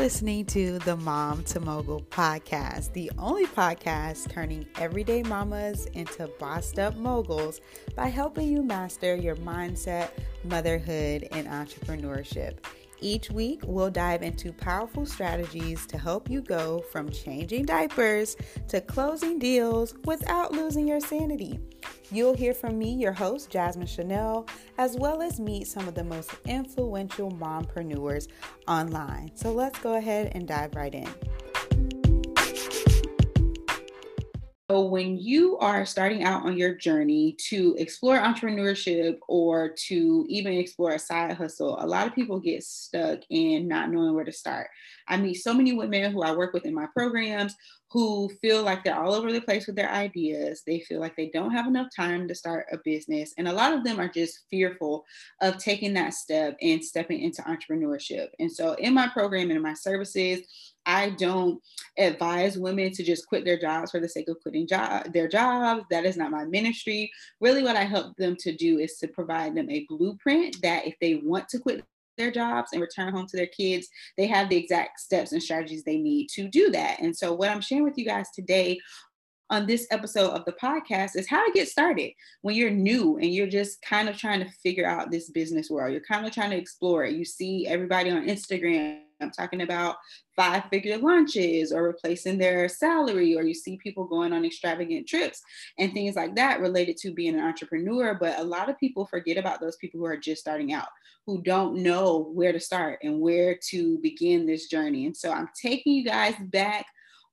listening to the Mom to Mogul podcast, the only podcast turning everyday mamas into bossed up moguls by helping you master your mindset, motherhood, and entrepreneurship. Each week, we'll dive into powerful strategies to help you go from changing diapers to closing deals without losing your sanity. You'll hear from me, your host, Jasmine Chanel, as well as meet some of the most influential mompreneurs online. So let's go ahead and dive right in. So, when you are starting out on your journey to explore entrepreneurship or to even explore a side hustle, a lot of people get stuck in not knowing where to start. I meet so many women who I work with in my programs who feel like they're all over the place with their ideas. They feel like they don't have enough time to start a business. And a lot of them are just fearful of taking that step and stepping into entrepreneurship. And so, in my program and in my services, I don't advise women to just quit their jobs for the sake of quitting job, their jobs. That is not my ministry. Really, what I help them to do is to provide them a blueprint that if they want to quit their jobs and return home to their kids, they have the exact steps and strategies they need to do that. And so, what I'm sharing with you guys today on this episode of the podcast is how to get started when you're new and you're just kind of trying to figure out this business world. You're kind of trying to explore it. You see everybody on Instagram I'm talking about five figure lunches or replacing their salary, or you see people going on extravagant trips and things like that related to being an entrepreneur. But a lot of people forget about those people who are just starting out, who don't know where to start and where to begin this journey. And so I'm taking you guys back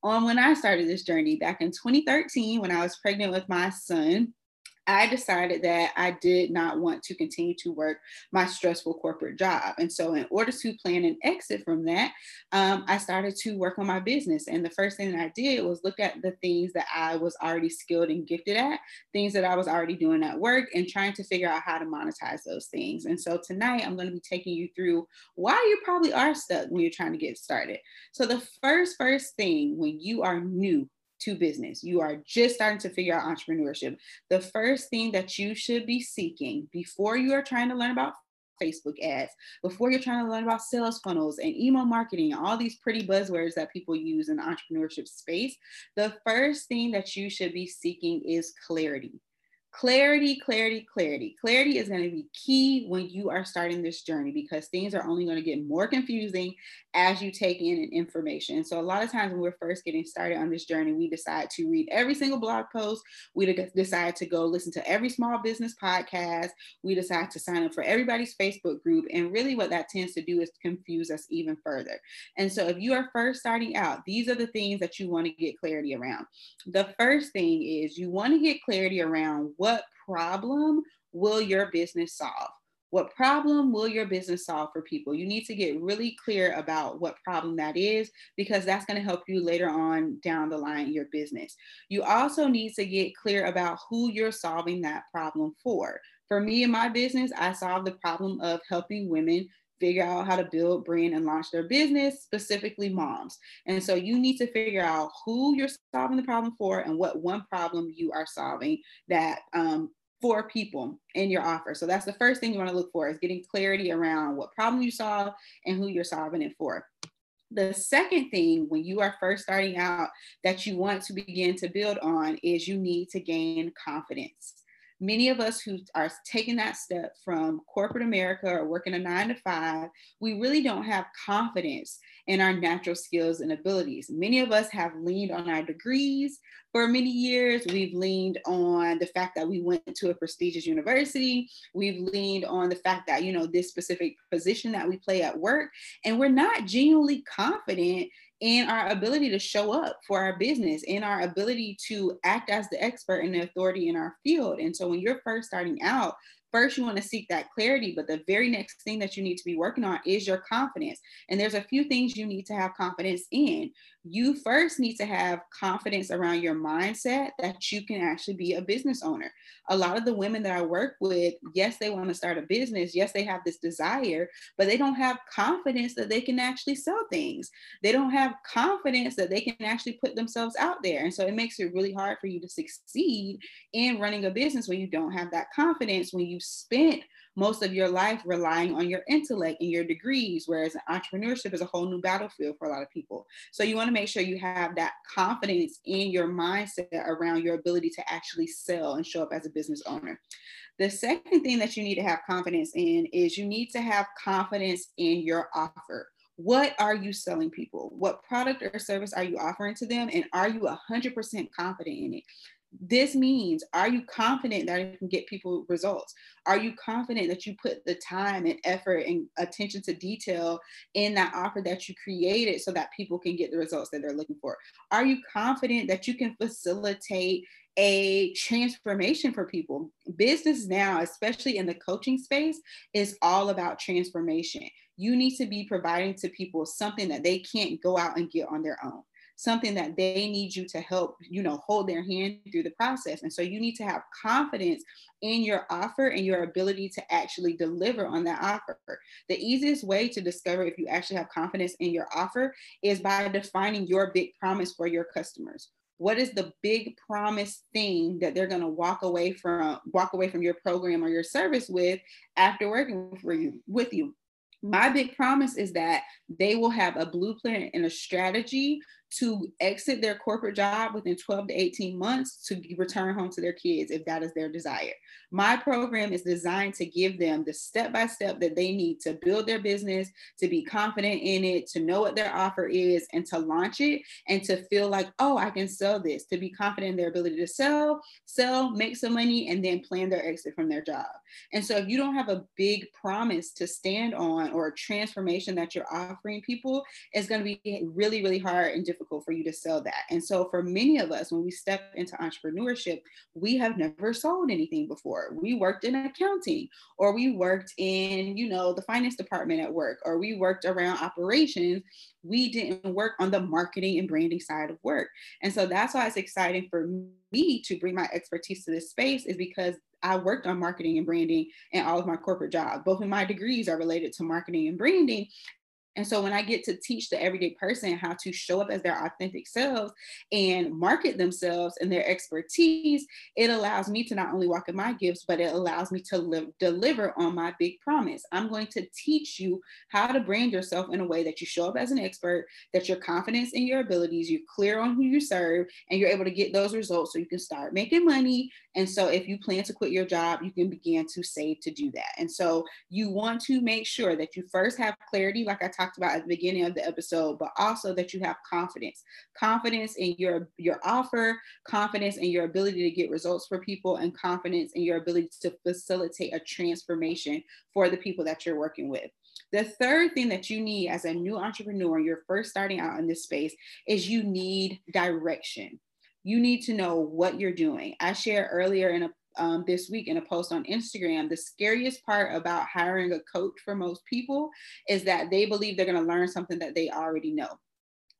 on when I started this journey back in 2013 when I was pregnant with my son. I decided that I did not want to continue to work my stressful corporate job. And so, in order to plan an exit from that, um, I started to work on my business. And the first thing that I did was look at the things that I was already skilled and gifted at, things that I was already doing at work, and trying to figure out how to monetize those things. And so, tonight I'm going to be taking you through why you probably are stuck when you're trying to get started. So, the first, first thing when you are new to business. You are just starting to figure out entrepreneurship. The first thing that you should be seeking before you are trying to learn about Facebook ads, before you're trying to learn about sales funnels and email marketing, all these pretty buzzwords that people use in the entrepreneurship space, the first thing that you should be seeking is clarity. Clarity, clarity, clarity. Clarity is going to be key when you are starting this journey because things are only going to get more confusing as you take in information. So, a lot of times when we're first getting started on this journey, we decide to read every single blog post. We decide to go listen to every small business podcast. We decide to sign up for everybody's Facebook group. And really, what that tends to do is confuse us even further. And so, if you are first starting out, these are the things that you want to get clarity around. The first thing is you want to get clarity around what what problem will your business solve? What problem will your business solve for people? You need to get really clear about what problem that is because that's going to help you later on down the line in your business. You also need to get clear about who you're solving that problem for. For me in my business, I solve the problem of helping women figure out how to build, brand, and launch their business, specifically moms. And so you need to figure out who you're solving the problem for and what one problem you are solving that um, for people in your offer. So that's the first thing you want to look for is getting clarity around what problem you solve and who you're solving it for. The second thing when you are first starting out that you want to begin to build on is you need to gain confidence many of us who are taking that step from corporate America or working a nine to five, we really don't have confidence in our natural skills and abilities. Many of us have leaned on our degrees for many years. We've leaned on the fact that we went to a prestigious university. We've leaned on the fact that, you know, this specific position that we play at work, and we're not genuinely confident in our ability to show up for our business, in our ability to act as the expert and the authority in our field. And so when you're first starting out, first you want to seek that clarity but the very next thing that you need to be working on is your confidence and there's a few things you need to have confidence in you first need to have confidence around your mindset that you can actually be a business owner. A lot of the women that I work with, yes, they want to start a business. Yes, they have this desire, but they don't have confidence that they can actually sell things. They don't have confidence that they can actually put themselves out there. And so it makes it really hard for you to succeed in running a business when you don't have that confidence, when you spent most of your life relying on your intellect and your degrees, whereas entrepreneurship is a whole new battlefield for a lot of people. So you want to make sure you have that confidence in your mindset around your ability to actually sell and show up as a business owner. The second thing that you need to have confidence in is you need to have confidence in your offer. What are you selling people? What product or service are you offering to them? And are you 100% confident in it? This means, are you confident that you can get people results? Are you confident that you put the time and effort and attention to detail in that offer that you created so that people can get the results that they're looking for? Are you confident that you can facilitate a transformation for people? Business now, especially in the coaching space, is all about transformation. You need to be providing to people something that they can't go out and get on their own something that they need you to help, you know, hold their hand through the process. And so you need to have confidence in your offer and your ability to actually deliver on that offer. The easiest way to discover if you actually have confidence in your offer is by defining your big promise for your customers what is the big promise thing that they're going to walk away from walk away from your program or your service with after working for you with you my big promise is that they will have a blueprint and a strategy to exit their corporate job within 12 to 18 months to return home to their kids if that is their desire. My program is designed to give them the step by step that they need to build their business, to be confident in it, to know what their offer is, and to launch it and to feel like, oh, I can sell this, to be confident in their ability to sell, sell, make some money, and then plan their exit from their job. And so if you don't have a big promise to stand on or a transformation that you're offering people, it's going to be really, really hard and difficult for you to sell that. And so for many of us, when we step into entrepreneurship, we have never sold anything before. We worked in accounting or we worked in, you know, the finance department at work or we worked around operations. We didn't work on the marketing and branding side of work. And so that's why it's exciting for me to bring my expertise to this space is because I worked on marketing and branding and all of my corporate jobs. Both of my degrees are related to marketing and branding. And so when I get to teach the everyday person how to show up as their authentic selves and market themselves and their expertise, it allows me to not only walk in my gifts, but it allows me to live, deliver on my big promise. I'm going to teach you how to brand yourself in a way that you show up as an expert, that you're confident in your abilities, you're clear on who you serve, and you're able to get those results so you can start making money. And so if you plan to quit your job, you can begin to save to do that. And so you want to make sure that you first have clarity, like I talked talked about at the beginning of the episode, but also that you have confidence, confidence in your your offer, confidence in your ability to get results for people, and confidence in your ability to facilitate a transformation for the people that you're working with. The third thing that you need as a new entrepreneur, you're first starting out in this space, is you need direction. You need to know what you're doing. I shared earlier in a um, this week in a post on Instagram. The scariest part about hiring a coach for most people is that they believe they're going to learn something that they already know.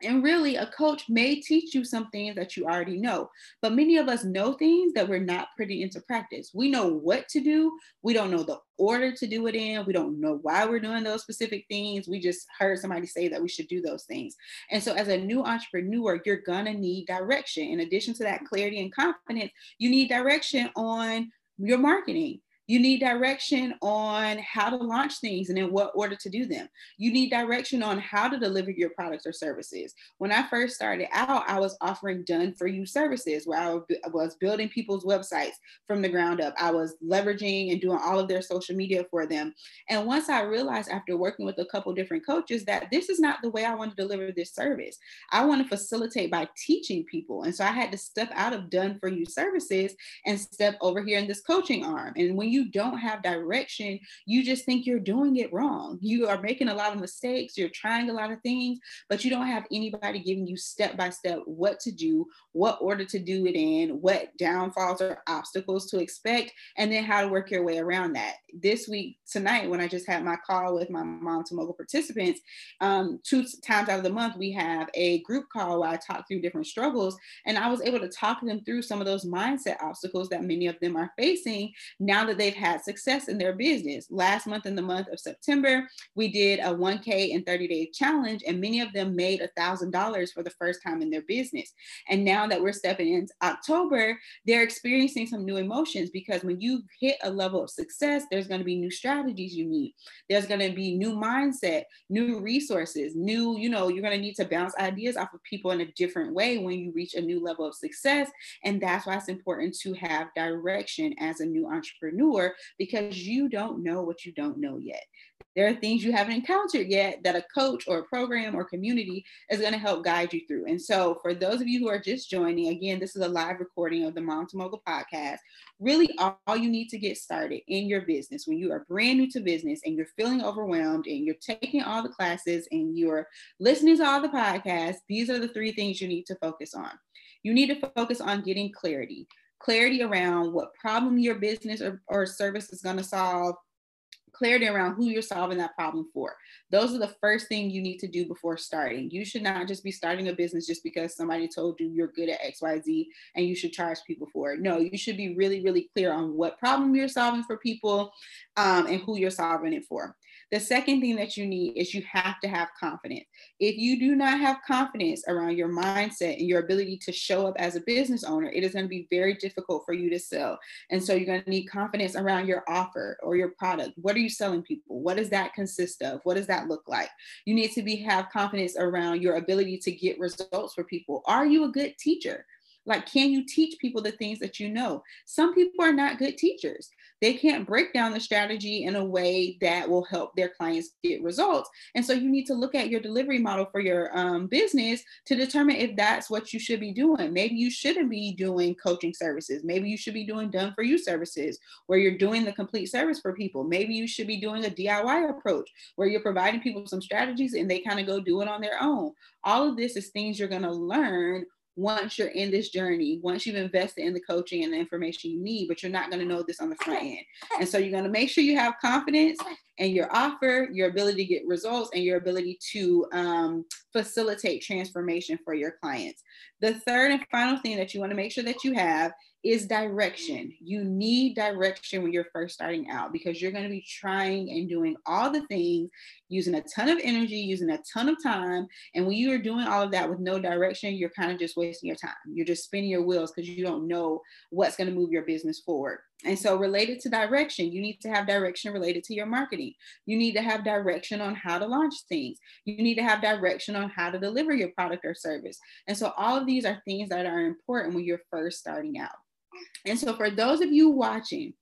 And really, a coach may teach you some things that you already know, but many of us know things that we're not putting into practice. We know what to do, we don't know the order to do it in, we don't know why we're doing those specific things. We just heard somebody say that we should do those things. And so, as a new entrepreneur, you're gonna need direction. In addition to that clarity and confidence, you need direction on your marketing you need direction on how to launch things and in what order to do them. You need direction on how to deliver your products or services. When I first started out, I was offering done for you services where I was building people's websites from the ground up. I was leveraging and doing all of their social media for them. And once I realized after working with a couple different coaches that this is not the way I want to deliver this service, I want to facilitate by teaching people. And so I had to step out of done for you services and step over here in this coaching arm. And when you you don't have direction, you just think you're doing it wrong. You are making a lot of mistakes, you're trying a lot of things, but you don't have anybody giving you step by step what to do, what order to do it in, what downfalls or obstacles to expect, and then how to work your way around that. This week, tonight, when I just had my call with my mom to Mogul participants, um, two times out of the month, we have a group call where I talk through different struggles. And I was able to talk them through some of those mindset obstacles that many of them are facing now that they they've had success in their business. Last month, in the month of September, we did a 1K and 30 day challenge, and many of them made $1,000 for the first time in their business. And now that we're stepping into October, they're experiencing some new emotions because when you hit a level of success, there's going to be new strategies you need. There's going to be new mindset, new resources, new, you know, you're going to need to bounce ideas off of people in a different way when you reach a new level of success. And that's why it's important to have direction as a new entrepreneur because you don't know what you don't know yet. There are things you haven't encountered yet that a coach or a program or community is going to help guide you through. And so, for those of you who are just joining, again, this is a live recording of the Mom to Mogul podcast. Really, all, all you need to get started in your business when you are brand new to business and you're feeling overwhelmed and you're taking all the classes and you're listening to all the podcasts, these are the three things you need to focus on. You need to focus on getting clarity clarity around what problem your business or, or service is going to solve clarity around who you're solving that problem for. Those are the first thing you need to do before starting. You should not just be starting a business just because somebody told you you're good at XYZ and you should charge people for it. No, you should be really, really clear on what problem you're solving for people um, and who you're solving it for. The second thing that you need is you have to have confidence. If you do not have confidence around your mindset and your ability to show up as a business owner, it is going to be very difficult for you to sell. And so you're going to need confidence around your offer or your product. What are you selling people? What does that consist of? What does that look like? You need to be have confidence around your ability to get results for people. Are you a good teacher? Like, can you teach people the things that you know? Some people are not good teachers. They can't break down the strategy in a way that will help their clients get results. And so you need to look at your delivery model for your um, business to determine if that's what you should be doing. Maybe you shouldn't be doing coaching services. Maybe you should be doing done for you services where you're doing the complete service for people. Maybe you should be doing a DIY approach where you're providing people some strategies and they kind of go do it on their own. All of this is things you're going to learn once you're in this journey, once you've invested in the coaching and the information you need, but you're not going to know this on the front end. And so you're going to make sure you have confidence in your offer, your ability to get results, and your ability to um, facilitate transformation for your clients. The third and final thing that you want to make sure that you have is direction. You need direction when you're first starting out because you're going to be trying and doing all the things, using a ton of energy, using a ton of time. And when you are doing all of that with no direction, you're kind of just wasting your time. You're just spinning your wheels because you don't know what's going to move your business forward. And so, related to direction, you need to have direction related to your marketing. You need to have direction on how to launch things. You need to have direction on how to deliver your product or service. And so, all of these are things that are important when you're first starting out. And so, for those of you watching,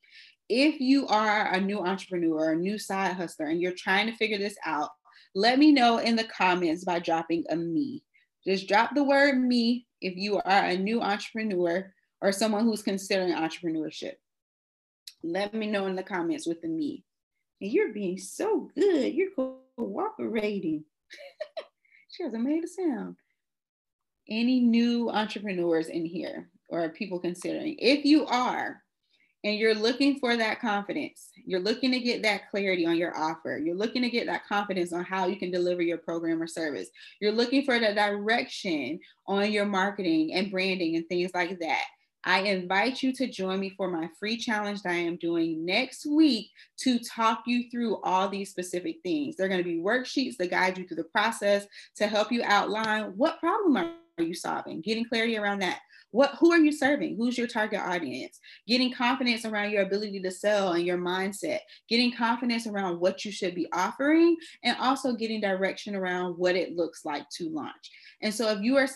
if you are a new entrepreneur, a new side hustler, and you're trying to figure this out, let me know in the comments by dropping a me. Just drop the word me if you are a new entrepreneur or someone who's considering entrepreneurship. Let me know in the comments with the me. And you're being so good. You're cooperating. she hasn't made a sound. Any new entrepreneurs in here? Or people considering. If you are, and you're looking for that confidence, you're looking to get that clarity on your offer, you're looking to get that confidence on how you can deliver your program or service, you're looking for the direction on your marketing and branding and things like that. I invite you to join me for my free challenge that I am doing next week to talk you through all these specific things. They're going to be worksheets that guide you through the process to help you outline what problem are you solving, getting clarity around that what who are you serving? Who's your target audience? Getting confidence around your ability to sell and your mindset getting confidence around what you should be offering and also getting direction around what it looks like to launch. And so if you are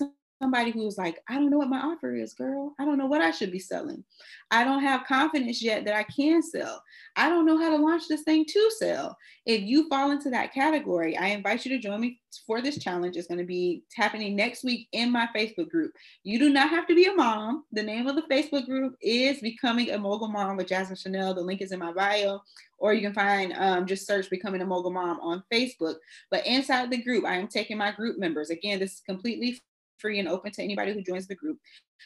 somebody who's like, I don't know what my offer is, girl. I don't know what I should be selling. I don't have confidence yet that I can sell. I don't know how to launch this thing to sell. If you fall into that category, I invite you to join me for this challenge. It's going to be happening next week in my Facebook group. You do not have to be a mom. The name of the Facebook group is Becoming a Mogul Mom with Jasmine Chanel. The link is in my bio or you can find um, just search becoming a mogul mom on facebook but inside the group i am taking my group members again this is completely free and open to anybody who joins the group.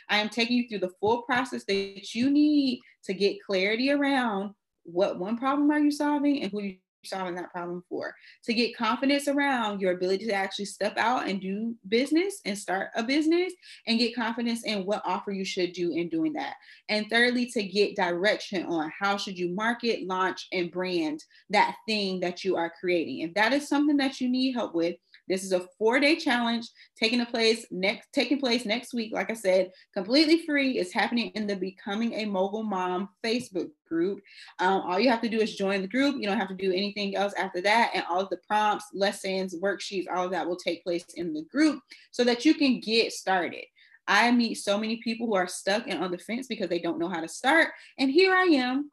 I am taking you through the full process that you need to get clarity around what one problem are you solving and who you solving that problem for. To get confidence around your ability to actually step out and do business and start a business and get confidence in what offer you should do in doing that. And thirdly, to get direction on how should you market, launch, and brand that thing that you are creating. If that is something that you need help with, this is a four-day challenge taking place next taking place next week. Like I said, completely free. It's happening in the Becoming a Mogul Mom Facebook group. Um, all you have to do is join the group. You don't have to do anything else after that. And all of the prompts, lessons, worksheets, all of that will take place in the group so that you can get started. I meet so many people who are stuck and on the fence because they don't know how to start. And here I am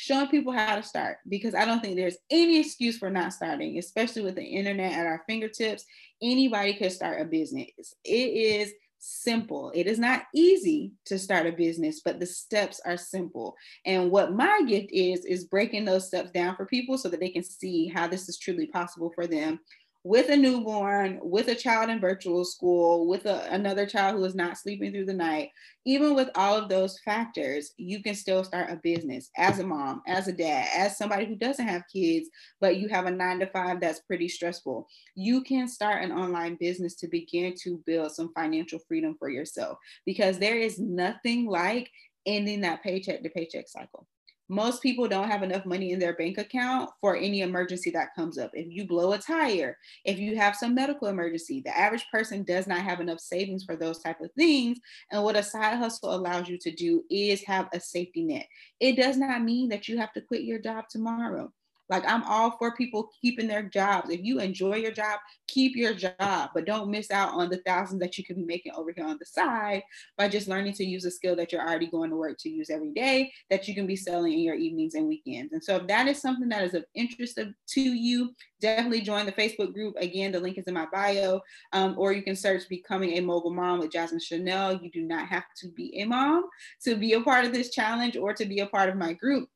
showing people how to start because I don't think there's any excuse for not starting, especially with the internet at our fingertips. Anybody could start a business. It is simple. It is not easy to start a business, but the steps are simple. And what my gift is, is breaking those steps down for people so that they can see how this is truly possible for them with a newborn, with a child in virtual school, with a, another child who is not sleeping through the night, even with all of those factors, you can still start a business as a mom, as a dad, as somebody who doesn't have kids, but you have a nine to five that's pretty stressful. You can start an online business to begin to build some financial freedom for yourself because there is nothing like ending that paycheck to paycheck cycle most people don't have enough money in their bank account for any emergency that comes up. If you blow a tire, if you have some medical emergency, the average person does not have enough savings for those type of things. And what a side hustle allows you to do is have a safety net. It does not mean that you have to quit your job tomorrow. Like I'm all for people keeping their jobs. If you enjoy your job, keep your job, but don't miss out on the thousands that you could be making over here on the side by just learning to use a skill that you're already going to work to use every day that you can be selling in your evenings and weekends. And so if that is something that is of interest to you, definitely join the Facebook group. Again, the link is in my bio, um, or you can search Becoming a Mogul Mom with Jasmine Chanel. You do not have to be a mom to be a part of this challenge or to be a part of my group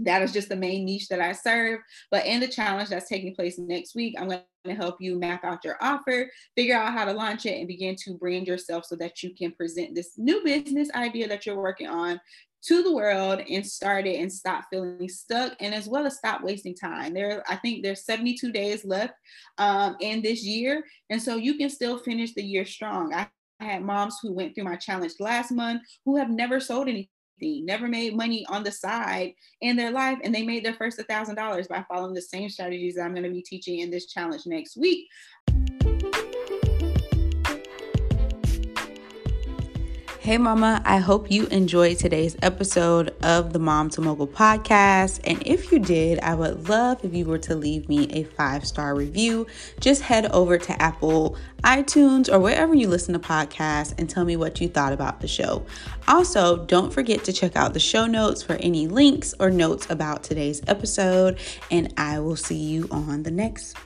that is just the main niche that I serve. But in the challenge that's taking place next week, I'm going to help you map out your offer, figure out how to launch it, and begin to brand yourself so that you can present this new business idea that you're working on to the world and start it and stop feeling stuck and as well as stop wasting time there i think there's 72 days left um, in this year and so you can still finish the year strong i had moms who went through my challenge last month who have never sold anything never made money on the side in their life, and they made their first $1,000 by following the same strategies that I'm going to be teaching in this challenge next week. Hey, Mama, I hope you enjoyed today's episode of the Mom to Mogul podcast. And if you did, I would love if you were to leave me a five star review. Just head over to Apple, iTunes, or wherever you listen to podcasts and tell me what you thought about the show. Also, don't forget to check out the show notes for any links or notes about today's episode. And I will see you on the next